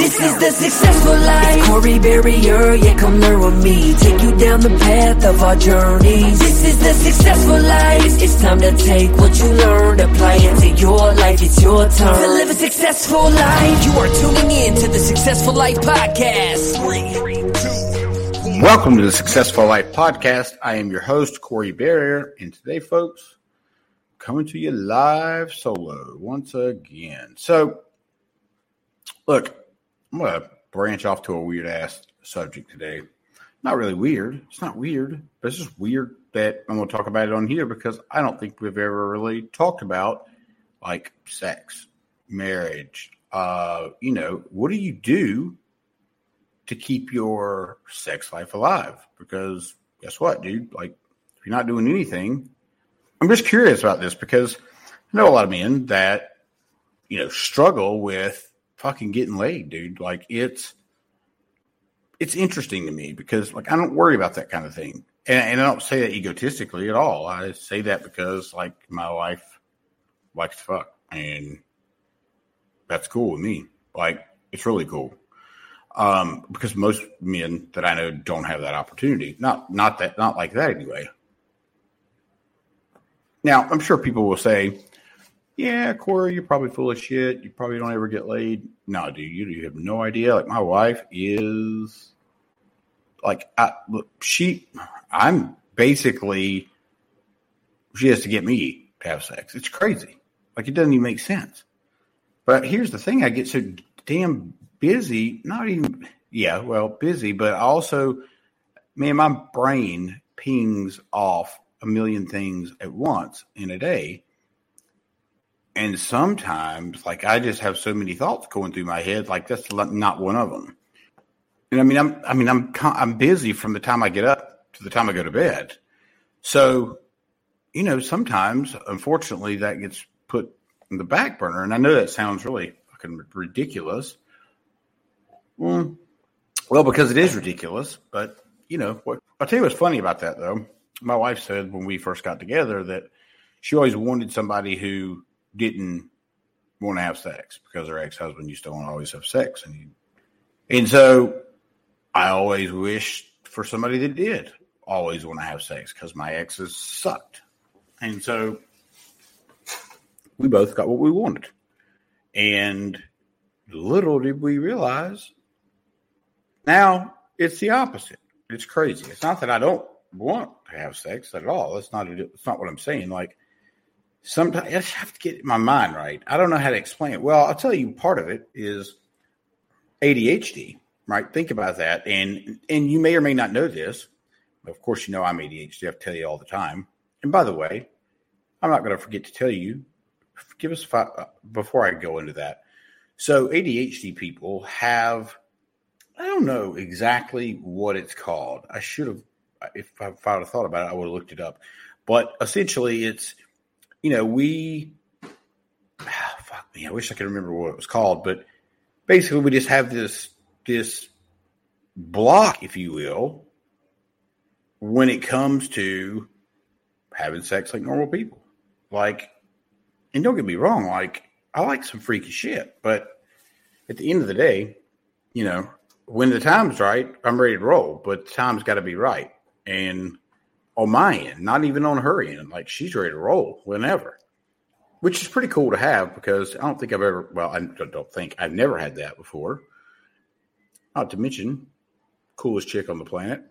This is the successful life. It's Corey Barrier, yeah, come learn with me. Take you down the path of our journeys. This is the successful life. It's time to take what you learned, apply it to your life. It's your turn to live a successful life. You are tuning in to the Successful Life Podcast. Welcome to the Successful Life Podcast. I am your host, Corey Barrier, and today, folks, coming to you live solo once again. So, look, I'm going to branch off to a weird ass subject today. Not really weird. It's not weird, but it's just weird that I'm going to talk about it on here because I don't think we've ever really talked about like sex, marriage. Uh, you know, what do you do to keep your sex life alive? Because guess what, dude? Like, if you're not doing anything, I'm just curious about this because I know a lot of men that, you know, struggle with fucking getting laid, dude. Like it's it's interesting to me because like I don't worry about that kind of thing. And, and I don't say that egotistically at all. I say that because like my wife likes to fuck and that's cool with me. Like it's really cool. Um, because most men that I know don't have that opportunity. Not not that not like that anyway. Now, I'm sure people will say, yeah, Corey, you're probably full of shit. You probably don't ever get laid. No, dude, you, you have no idea. Like my wife is like I, look, she. I'm basically she has to get me to have sex. It's crazy. Like it doesn't even make sense. But here's the thing: I get so damn busy. Not even yeah, well, busy, but also, man, my brain pings off a million things at once in a day and sometimes, like I just have so many thoughts going through my head, like that's not one of them. And I mean, I'm, I mean, I'm, I'm busy from the time I get up to the time I go to bed. So, you know, sometimes, unfortunately, that gets put in the back burner. And I know that sounds really fucking ridiculous. Well, well, because it is ridiculous. But you know, what I'll tell you what's funny about that though. My wife said when we first got together that she always wanted somebody who didn't want to have sex because her ex husband used to want to always have sex, and he, and so I always wished for somebody that did always want to have sex because my exes sucked, and so we both got what we wanted, and little did we realize now it's the opposite. It's crazy. It's not that I don't want to have sex at all. That's not. It's not what I'm saying. Like sometimes I just have to get my mind right. I don't know how to explain it. Well, I'll tell you part of it is ADHD, right? Think about that. And and you may or may not know this. Of course, you know I'm ADHD. I tell you all the time. And by the way, I'm not going to forget to tell you. Give us five, uh, before I go into that. So ADHD people have, I don't know exactly what it's called. I should have, if I, if I would have thought about it, I would have looked it up. But essentially, it's you know, we ah, fuck me. I wish I could remember what it was called, but basically, we just have this this block, if you will, when it comes to having sex like normal people. Like, and don't get me wrong, like I like some freaky shit, but at the end of the day, you know, when the time's right, I'm ready to roll, but the time's got to be right. And on my end, not even on her end, like she's ready to roll whenever, which is pretty cool to have because I don't think I've ever, well, I don't think I've never had that before. Not to mention, coolest chick on the planet.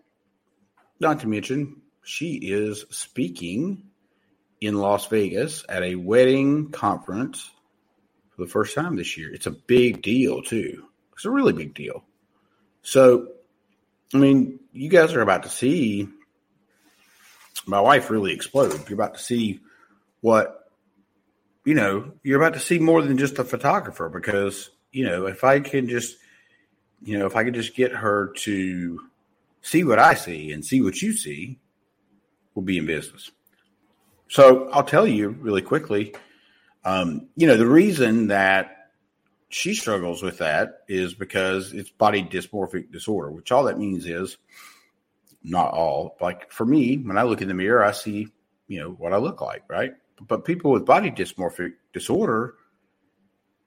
Not to mention, she is speaking in Las Vegas at a wedding conference for the first time this year. It's a big deal, too. It's a really big deal. So, I mean, you guys are about to see my wife really explode. You're about to see what, you know, you're about to see more than just a photographer because, you know, if I can just, you know, if I could just get her to see what I see and see what you see, we'll be in business. So I'll tell you really quickly. Um, you know, the reason that she struggles with that is because it's body dysmorphic disorder, which all that means is not all. Like for me, when I look in the mirror, I see, you know, what I look like, right? But people with body dysmorphic disorder,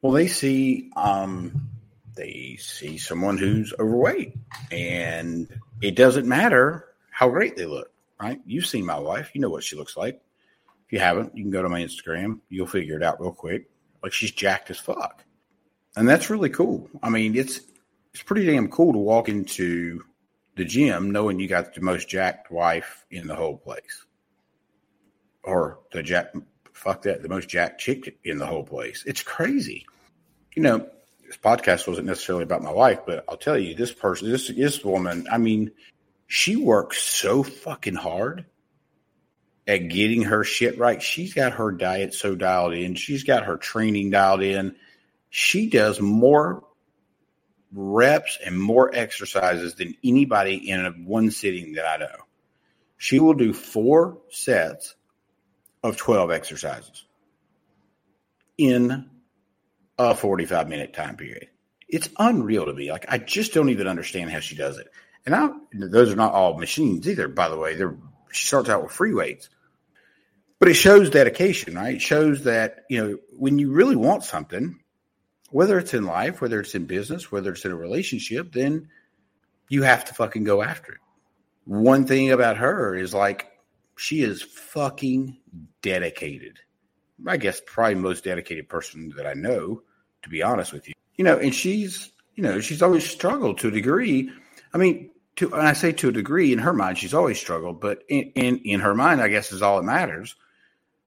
well, they see um, they see someone who's overweight, and it doesn't matter how great they look, right? You've seen my wife, you know what she looks like. If you haven't, you can go to my Instagram, you'll figure it out real quick. Like she's jacked as fuck, and that's really cool. I mean, it's it's pretty damn cool to walk into the gym knowing you got the most jacked wife in the whole place, or the jack fuck that the most jacked chick in the whole place. It's crazy, you know this podcast wasn't necessarily about my wife, but I'll tell you, this person, this this woman, I mean, she works so fucking hard at getting her shit right. She's got her diet so dialed in. She's got her training dialed in. She does more reps and more exercises than anybody in one sitting that I know. She will do four sets of 12 exercises in a 45 minute time period. It's unreal to me. Like I just don't even understand how she does it. And I those are not all machines either, by the way. They're she starts out with free weights. But it shows dedication, right? It shows that, you know, when you really want something, whether it's in life, whether it's in business, whether it's in a relationship, then you have to fucking go after it. One thing about her is like she is fucking dedicated. I guess probably most dedicated person that I know, to be honest with you. You know, and she's, you know, she's always struggled to a degree. I mean, to and I say to a degree in her mind, she's always struggled, but in in, in her mind, I guess is all that matters.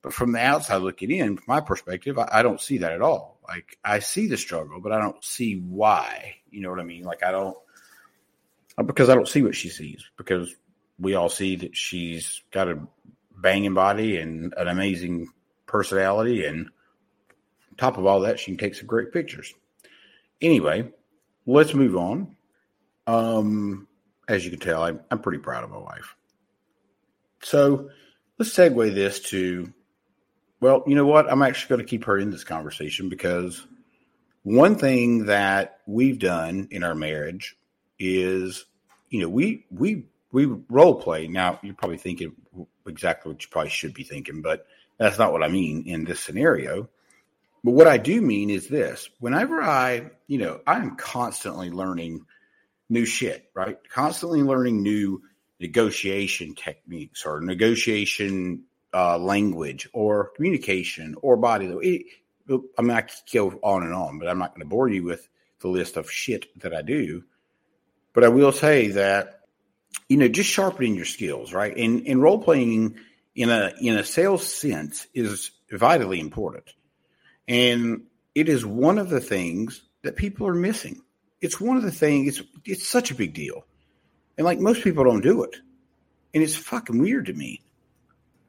But from the outside looking in, from my perspective, I, I don't see that at all. Like I see the struggle, but I don't see why. You know what I mean? Like I don't because I don't see what she sees because we all see that she's got a banging body and an amazing personality, and top of all that, she can take some great pictures. Anyway, let's move on. Um, as you can tell, I'm, I'm pretty proud of my wife. So let's segue this to, well, you know what? I'm actually going to keep her in this conversation because one thing that we've done in our marriage is, you know, we we we role play. Now you're probably thinking exactly what you probably should be thinking, but that's not what I mean in this scenario. But what I do mean is this whenever I, you know, I am constantly learning new shit, right? Constantly learning new negotiation techniques or negotiation uh, language or communication or body. It, I mean, I could go on and on, but I'm not going to bore you with the list of shit that I do. But I will say that, you know, just sharpening your skills, right? And, and role playing in a in a sales sense is vitally important. And it is one of the things that people are missing. It's one of the things it's it's such a big deal. And like most people don't do it. And it's fucking weird to me.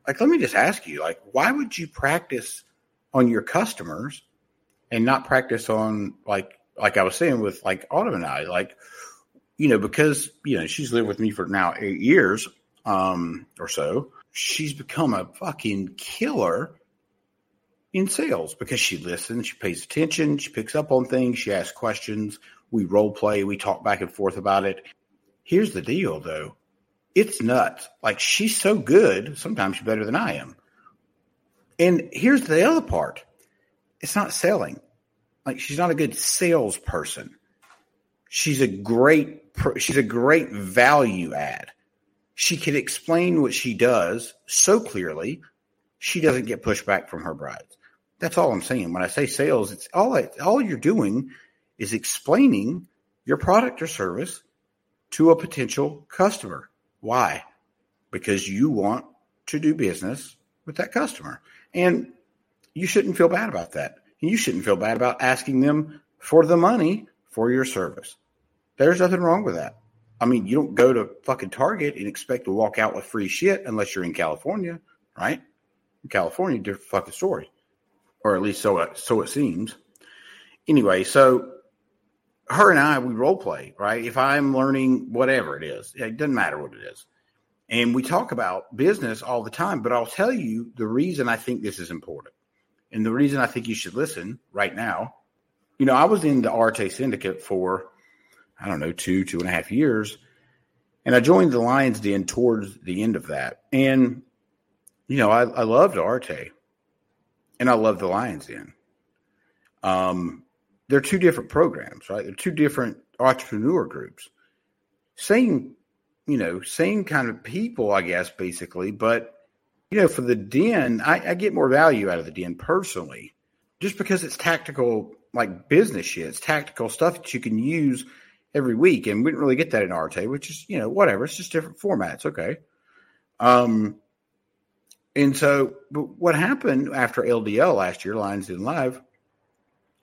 Like let me just ask you, like why would you practice on your customers and not practice on like like I was saying with like Autumn and I, like you know, because you know, she's lived with me for now eight years um or so she's become a fucking killer in sales because she listens, she pays attention, she picks up on things, she asks questions, we role play, we talk back and forth about it. Here's the deal though. It's nuts. Like she's so good, sometimes she's better than I am. And here's the other part. It's not selling. Like she's not a good salesperson. She's a great she's a great value add. She can explain what she does so clearly, she doesn't get pushback from her brides. That's all I'm saying. When I say sales, it's all all you're doing is explaining your product or service to a potential customer. Why? Because you want to do business with that customer. And you shouldn't feel bad about that. You shouldn't feel bad about asking them for the money for your service. There's nothing wrong with that. I mean, you don't go to fucking Target and expect to walk out with free shit unless you're in California, right? In California, different fucking story, or at least so so it seems. Anyway, so her and I we role play, right? If I'm learning whatever it is, it doesn't matter what it is, and we talk about business all the time. But I'll tell you the reason I think this is important, and the reason I think you should listen right now. You know, I was in the Arete Syndicate for I don't know, two, two and a half years. And I joined the Lions Den towards the end of that. And, you know, I, I loved Arete and I loved the Lions Den. Um, they're two different programs, right? They're two different entrepreneur groups. Same, you know, same kind of people, I guess, basically. But, you know, for the den, I, I get more value out of the den personally, just because it's tactical, like business shit. It's tactical stuff that you can use – every week, and we didn't really get that in Arete, which is you know whatever. It's just different formats. Okay. Um, and so, but what happened after LDL last year, Lions Den Live?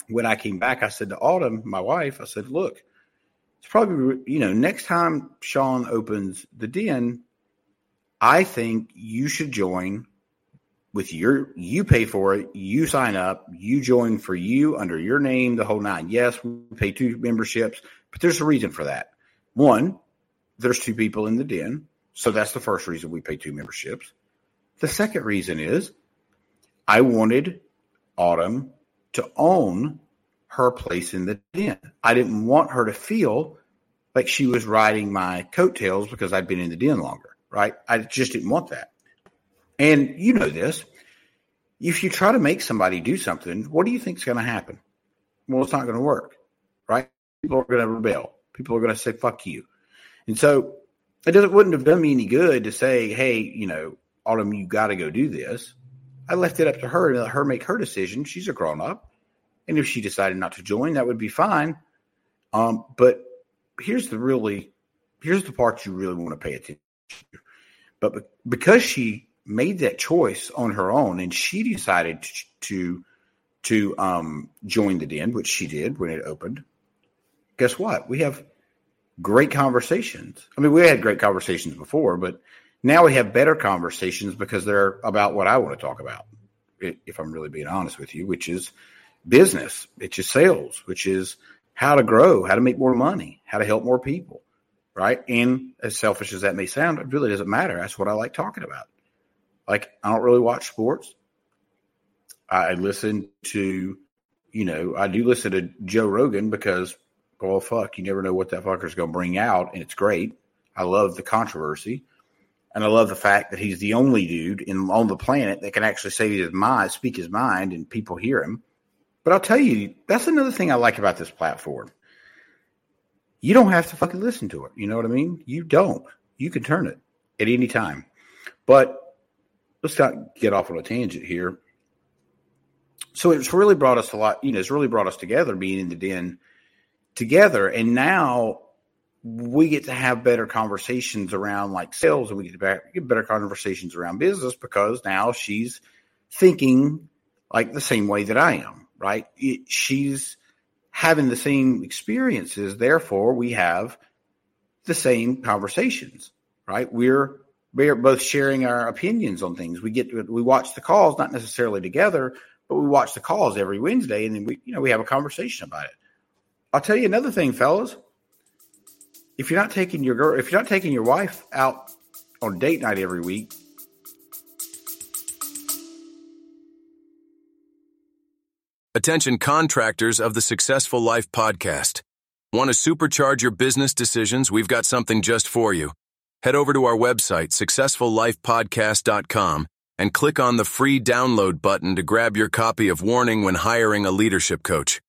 When I came back, I said to Autumn, my wife, I said, "Look, it's probably you know next time Sean opens the den, I think you should join." With your, you pay for it, you sign up, you join for you under your name, the whole nine. Yes, we pay two memberships but there's a reason for that. One, there's two people in the den. So that's the first reason we pay two memberships. The second reason is I wanted Autumn to own her place in the den. I didn't want her to feel like she was riding my coattails because I'd been in the den longer, right? I just didn't want that. And you know this. If you try to make somebody do something, what do you think is going to happen? Well, it's not going to work, right? people are going to rebel. People are going to say "fuck you," and so it doesn't wouldn't have done me any good to say, "Hey, you know, Autumn, you got to go do this." I left it up to her and let her make her decision. She's a grown up, and if she decided not to join, that would be fine. Um, but here's the really here's the part you really want to pay attention to. But because she made that choice on her own and she decided to to, to um, join the den, which she did when it opened, guess what? We have great conversations. I mean, we had great conversations before, but now we have better conversations because they're about what I want to talk about, if I'm really being honest with you, which is business, which is sales, which is how to grow, how to make more money, how to help more people, right? And as selfish as that may sound, it really doesn't matter. That's what I like talking about. Like, I don't really watch sports. I listen to, you know, I do listen to Joe Rogan because well, fuck, you never know what that fucker's going to bring out, and it's great. I love the controversy, and I love the fact that he's the only dude in on the planet that can actually say his mind, speak his mind, and people hear him. But I'll tell you, that's another thing I like about this platform. You don't have to fucking listen to it. You know what I mean? You don't. You can turn it at any time. But let's not get off on a tangent here. So it's really brought us a lot, you know, it's really brought us together being in the den together. And now we get to have better conversations around like sales and we get to get better conversations around business because now she's thinking like the same way that I am, right? It, she's having the same experiences. Therefore, we have the same conversations, right? We're we're both sharing our opinions on things. We get to, we watch the calls, not necessarily together, but we watch the calls every Wednesday, and then we you know we have a conversation about it. I'll tell you another thing, fellas. If you're not taking your girl, if you're not taking your wife out on date night every week, Attention contractors of the Successful Life podcast. Want to supercharge your business decisions? We've got something just for you. Head over to our website, successfullifepodcast.com, and click on the free download button to grab your copy of Warning when hiring a leadership coach.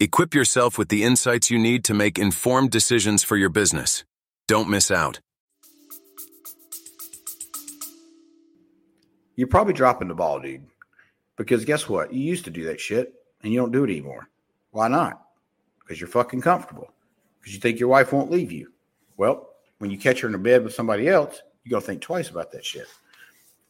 Equip yourself with the insights you need to make informed decisions for your business. Don't miss out. You're probably dropping the ball, dude. Because guess what? You used to do that shit and you don't do it anymore. Why not? Because you're fucking comfortable. Because you think your wife won't leave you. Well, when you catch her in a bed with somebody else, you got to think twice about that shit.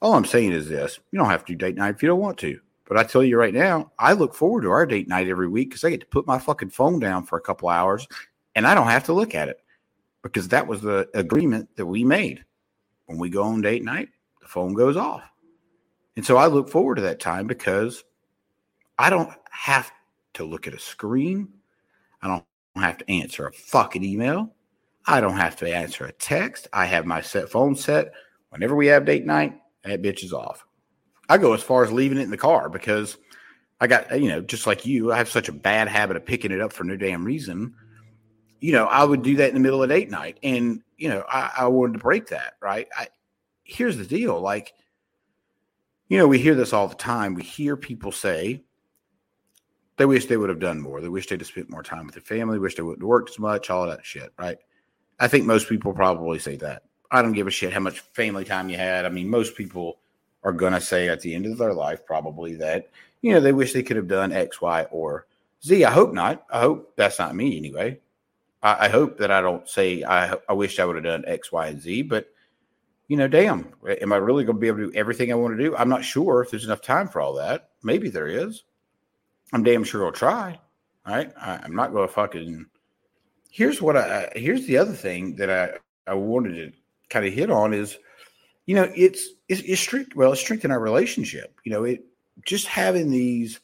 All I'm saying is this you don't have to date night if you don't want to. But I tell you right now, I look forward to our date night every week because I get to put my fucking phone down for a couple hours and I don't have to look at it because that was the agreement that we made. When we go on date night, the phone goes off. And so I look forward to that time because I don't have to look at a screen. I don't have to answer a fucking email. I don't have to answer a text. I have my set phone set. Whenever we have date night, that bitch is off. I go as far as leaving it in the car because I got, you know, just like you, I have such a bad habit of picking it up for no damn reason. You know, I would do that in the middle of date night. And, you know, I, I wanted to break that, right? I, here's the deal. Like, you know, we hear this all the time. We hear people say they wish they would have done more. They wish they'd have spent more time with their family, wish they wouldn't have worked as much, all that shit, right? I think most people probably say that. I don't give a shit how much family time you had. I mean, most people are going to say at the end of their life probably that, you know, they wish they could have done X, Y, or Z. I hope not. I hope that's not me anyway. I, I hope that I don't say I, I wish I would have done X, Y, and Z, but you know, damn, am I really going to be able to do everything I want to do? I'm not sure if there's enough time for all that. Maybe there is. I'm damn sure I'll try. All right. I, I'm not going to fucking. Here's what I. Here's the other thing that I I wanted to kind of hit on is, you know, it's it's, it's strict. Well, it's strengthened our relationship. You know, it just having these.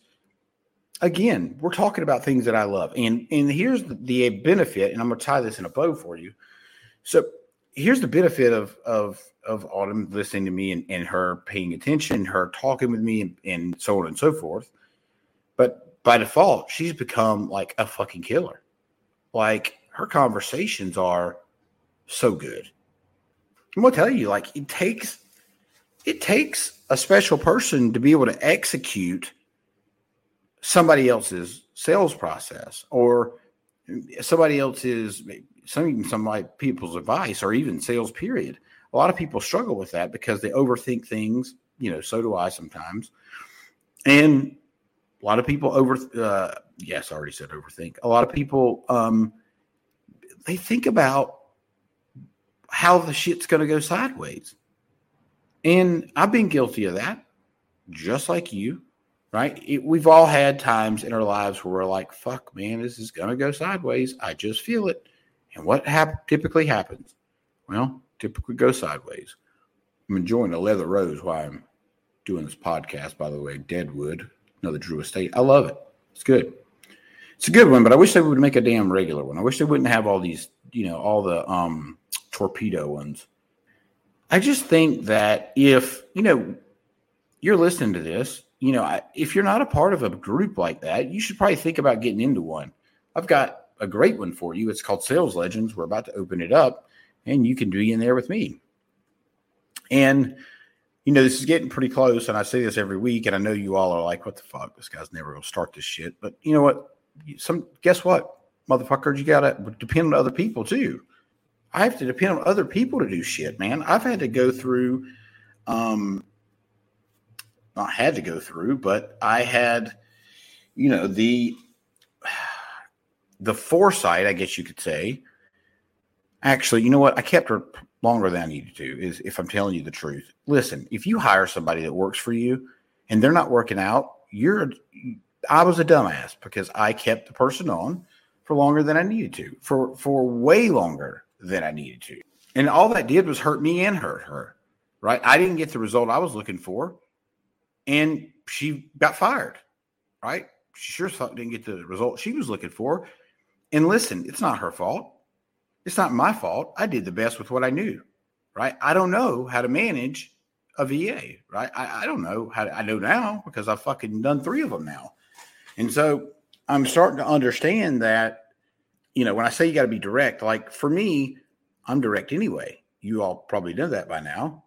Again, we're talking about things that I love, and and here's the, the benefit, and I'm going to tie this in a bow for you. So here's the benefit of of of Autumn listening to me and, and her paying attention, her talking with me, and, and so on and so forth. But by default, she's become like a fucking killer. Like her conversations are so good. I'm gonna tell you, like it takes it takes a special person to be able to execute somebody else's sales process or somebody else's some some like people's advice or even sales period. A lot of people struggle with that because they overthink things you know so do i sometimes. And a lot of people over uh, yes i already said overthink. A lot of people um they think about how the shit's going to go sideways. And i've been guilty of that just like you right? It, we've all had times in our lives where we're like fuck man this is going to go sideways. I just feel it. And what hap- typically happens? Well typically go sideways. I'm enjoying a leather rose while i'm doing this podcast by the way. Deadwood another drew estate. I love it. It's good. It's a good one but i wish they would make a damn regular one. I wish they wouldn't have all these you know all the um torpedo ones i just think that if you know you're listening to this you know if you're not a part of a group like that you should probably think about getting into one i've got a great one for you it's called sales legends we're about to open it up and you can be in there with me and you know, this is getting pretty close, and I say this every week, and I know you all are like, "What the fuck? This guy's never gonna start this shit." But you know what? Some guess what, motherfucker, you gotta depend on other people too. I have to depend on other people to do shit, man. I've had to go through, um, not had to go through, but I had, you know, the the foresight, I guess you could say. Actually, you know what? I kept her longer than I needed to, is if I'm telling you the truth. Listen, if you hire somebody that works for you and they're not working out, you're I was a dumbass because I kept the person on for longer than I needed to, for for way longer than I needed to. And all that did was hurt me and hurt her. Right? I didn't get the result I was looking for. And she got fired. Right? She sure didn't get the result she was looking for. And listen, it's not her fault. It's not my fault. I did the best with what I knew, right? I don't know how to manage a VA, right? I, I don't know how to, I know now because I've fucking done three of them now. And so I'm starting to understand that, you know, when I say you got to be direct, like for me, I'm direct anyway. you all probably know that by now.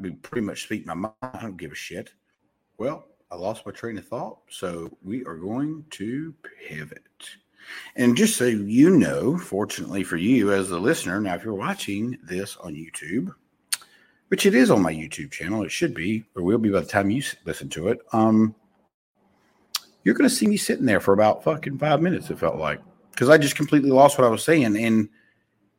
Been pretty much speaking my mind. I don't give a shit. Well, I lost my train of thought, so we are going to pivot. And just so you know, fortunately for you as a listener, now if you're watching this on YouTube, which it is on my YouTube channel, it should be, or will be by the time you listen to it. Um, you're going to see me sitting there for about fucking five minutes. It felt like because I just completely lost what I was saying, and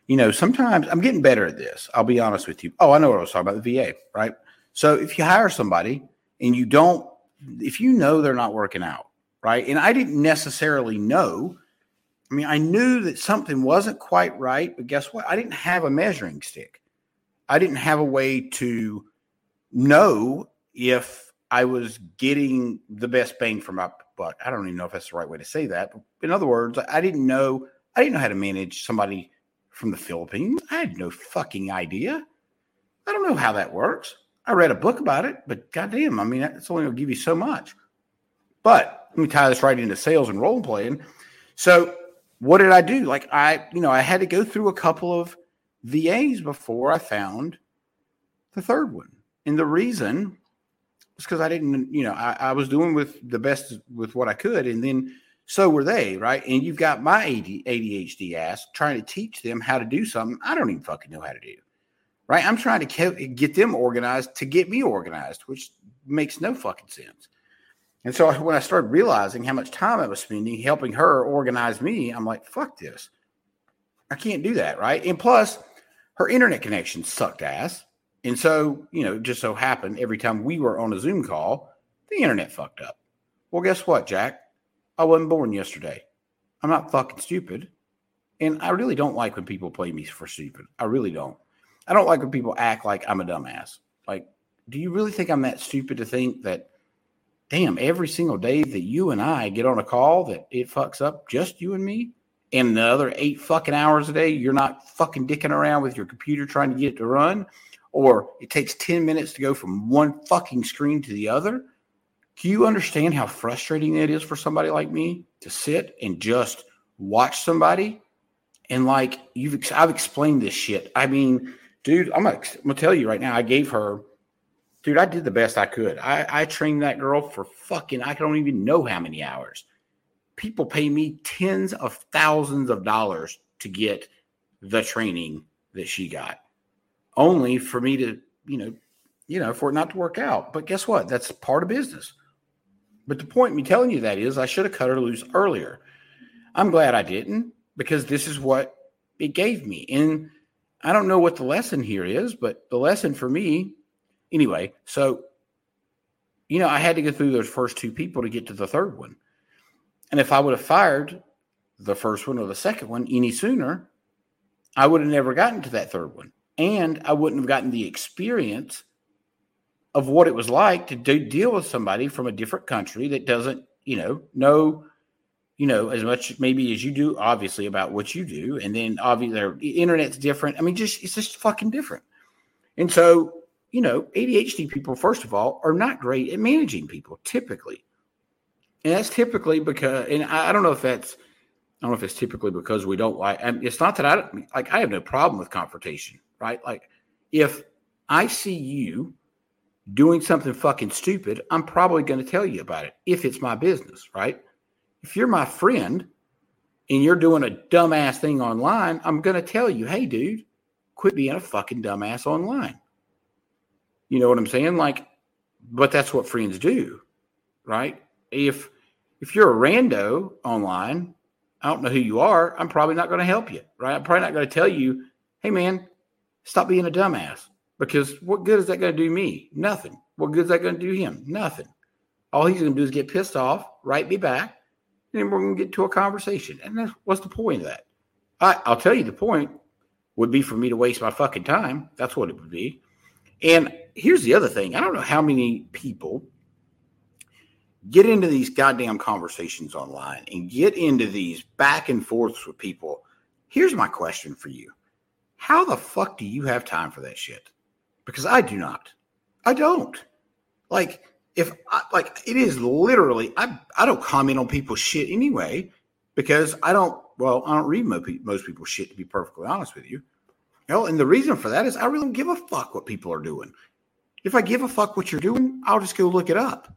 you know, sometimes I'm getting better at this. I'll be honest with you. Oh, I know what I was talking about the VA, right? So if you hire somebody and you don't, if you know they're not working out, right? And I didn't necessarily know. I mean, I knew that something wasn't quite right, but guess what? I didn't have a measuring stick. I didn't have a way to know if I was getting the best bang for my buck. I don't even know if that's the right way to say that. But in other words, I didn't know I didn't know how to manage somebody from the Philippines. I had no fucking idea. I don't know how that works. I read a book about it, but goddamn, I mean, it's only going to give you so much. But let me tie this right into sales and role playing. So, what did I do? Like, I, you know, I had to go through a couple of VAs before I found the third one. And the reason is because I didn't, you know, I, I was doing with the best with what I could. And then so were they, right? And you've got my ADHD ass trying to teach them how to do something I don't even fucking know how to do, right? I'm trying to get them organized to get me organized, which makes no fucking sense. And so when I started realizing how much time I was spending helping her organize me, I'm like, fuck this. I can't do that, right? And plus, her internet connection sucked ass. And so, you know, it just so happened every time we were on a Zoom call, the internet fucked up. Well, guess what, Jack? I wasn't born yesterday. I'm not fucking stupid. And I really don't like when people play me for stupid. I really don't. I don't like when people act like I'm a dumbass. Like, do you really think I'm that stupid to think that, damn, every single day that you and I get on a call that it fucks up just you and me? And the other eight fucking hours a day, you're not fucking dicking around with your computer trying to get it to run? Or it takes 10 minutes to go from one fucking screen to the other? Do you understand how frustrating it is for somebody like me to sit and just watch somebody? And like you've, I've explained this shit. I mean, dude, I'm gonna, I'm gonna tell you right now. I gave her, dude, I did the best I could. I, I trained that girl for fucking, I don't even know how many hours. People pay me tens of thousands of dollars to get the training that she got, only for me to, you know, you know, for it not to work out. But guess what? That's part of business. But the point me telling you that is I should have cut her loose earlier. I'm glad I didn't because this is what it gave me. And I don't know what the lesson here is, but the lesson for me, anyway, so, you know, I had to go through those first two people to get to the third one. And if I would have fired the first one or the second one any sooner, I would have never gotten to that third one. And I wouldn't have gotten the experience of what it was like to do, deal with somebody from a different country that doesn't, you know, know, you know, as much maybe as you do, obviously, about what you do. And then obviously their internet's different. I mean, just it's just fucking different. And so, you know, ADHD people, first of all, are not great at managing people typically. And that's typically because, and I, I don't know if that's, I don't know if it's typically because we don't like, and it's not that I like, I have no problem with confrontation, right? Like, if I see you doing something fucking stupid, I'm probably going to tell you about it if it's my business, right? If you're my friend and you're doing a dumbass thing online, I'm going to tell you, hey, dude, quit being a fucking dumbass online. You know what I'm saying? Like, but that's what friends do, right? If if you're a rando online, I don't know who you are. I'm probably not going to help you, right? I'm probably not going to tell you, hey, man, stop being a dumbass. Because what good is that going to do me? Nothing. What good is that going to do him? Nothing. All he's going to do is get pissed off, write me back, and then we're going to get to a conversation. And that's what's the point of that? I, I'll tell you the point would be for me to waste my fucking time. That's what it would be. And here's the other thing I don't know how many people get into these goddamn conversations online and get into these back and forths with people. Here's my question for you How the fuck do you have time for that shit? Because I do not. I don't. Like, if I, like it is literally, I I don't comment on people's shit anyway because I don't. Well, I don't read most, pe- most people's shit to be perfectly honest with you. You know, and the reason for that is I really don't give a fuck what people are doing. If I give a fuck what you're doing, I'll just go look it up.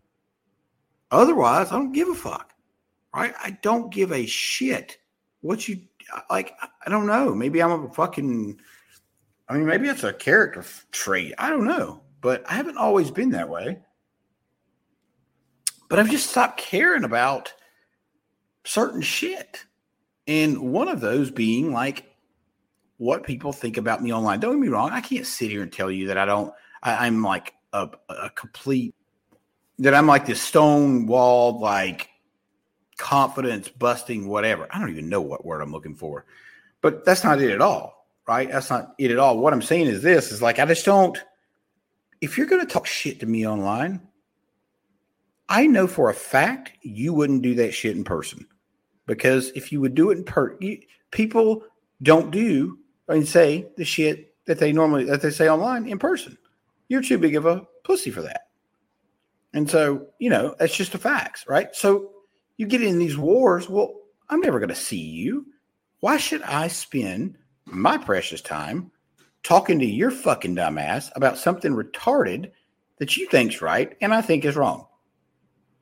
Otherwise, I don't give a fuck. Right? I don't give a shit what you like. I don't know. Maybe I'm a fucking. I mean, maybe it's a character trait. I don't know, but I haven't always been that way. But I've just stopped caring about certain shit. And one of those being like what people think about me online. Don't get me wrong. I can't sit here and tell you that I don't, I, am like a, a complete, that I'm like this stone walled, like confidence busting, whatever. I don't even know what word I'm looking for, but that's not it at all. Right. That's not it at all. What I'm saying is this is like, I just don't, if you're going to talk shit to me online, I know for a fact you wouldn't do that shit in person because if you would do it in per, you, people don't do and say the shit that they normally that they say online in person. You're too big of a pussy for that. And so, you know, that's just the facts, right? So you get in these wars. Well, I'm never going to see you. Why should I spend my precious time talking to your fucking dumbass about something retarded that you think's right and I think is wrong?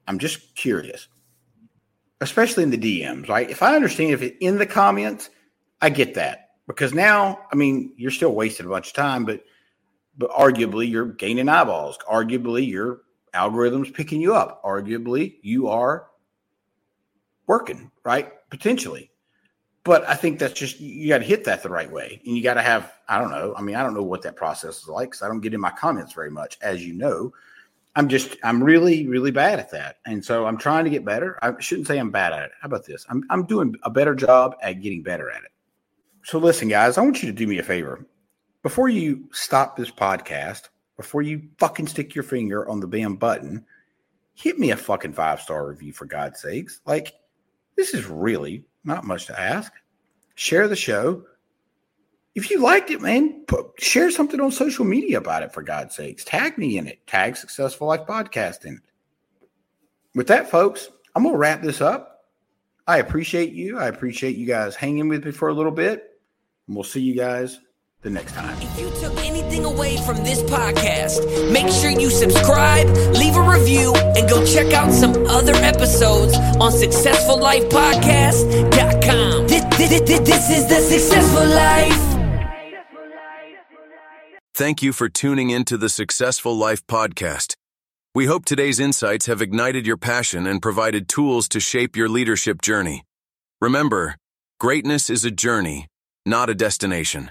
I'm just curious, especially in the DMs, right? If I understand if in the comments, I get that because now, I mean, you're still wasting a bunch of time, but but arguably you're gaining eyeballs. Arguably your algorithm's picking you up. Arguably you are working, right? Potentially. But I think that's just you got to hit that the right way, and you got to have I don't know. I mean, I don't know what that process is like because I don't get in my comments very much, as you know. I'm just I'm really really bad at that, and so I'm trying to get better. I shouldn't say I'm bad at it. How about this? I'm I'm doing a better job at getting better at it. So, listen, guys, I want you to do me a favor. Before you stop this podcast, before you fucking stick your finger on the damn button, hit me a fucking five star review for God's sakes. Like, this is really not much to ask. Share the show. If you liked it, man, put, share something on social media about it for God's sakes. Tag me in it. Tag Successful Life Podcast in it. With that, folks, I'm going to wrap this up. I appreciate you. I appreciate you guys hanging with me for a little bit. And we'll see you guys the next time. If you took anything away from this podcast, make sure you subscribe, leave a review, and go check out some other episodes on successfullifepodcast.com. This, this, this, this is the Successful Life. Thank you for tuning in to the Successful Life Podcast. We hope today's insights have ignited your passion and provided tools to shape your leadership journey. Remember, greatness is a journey not a destination.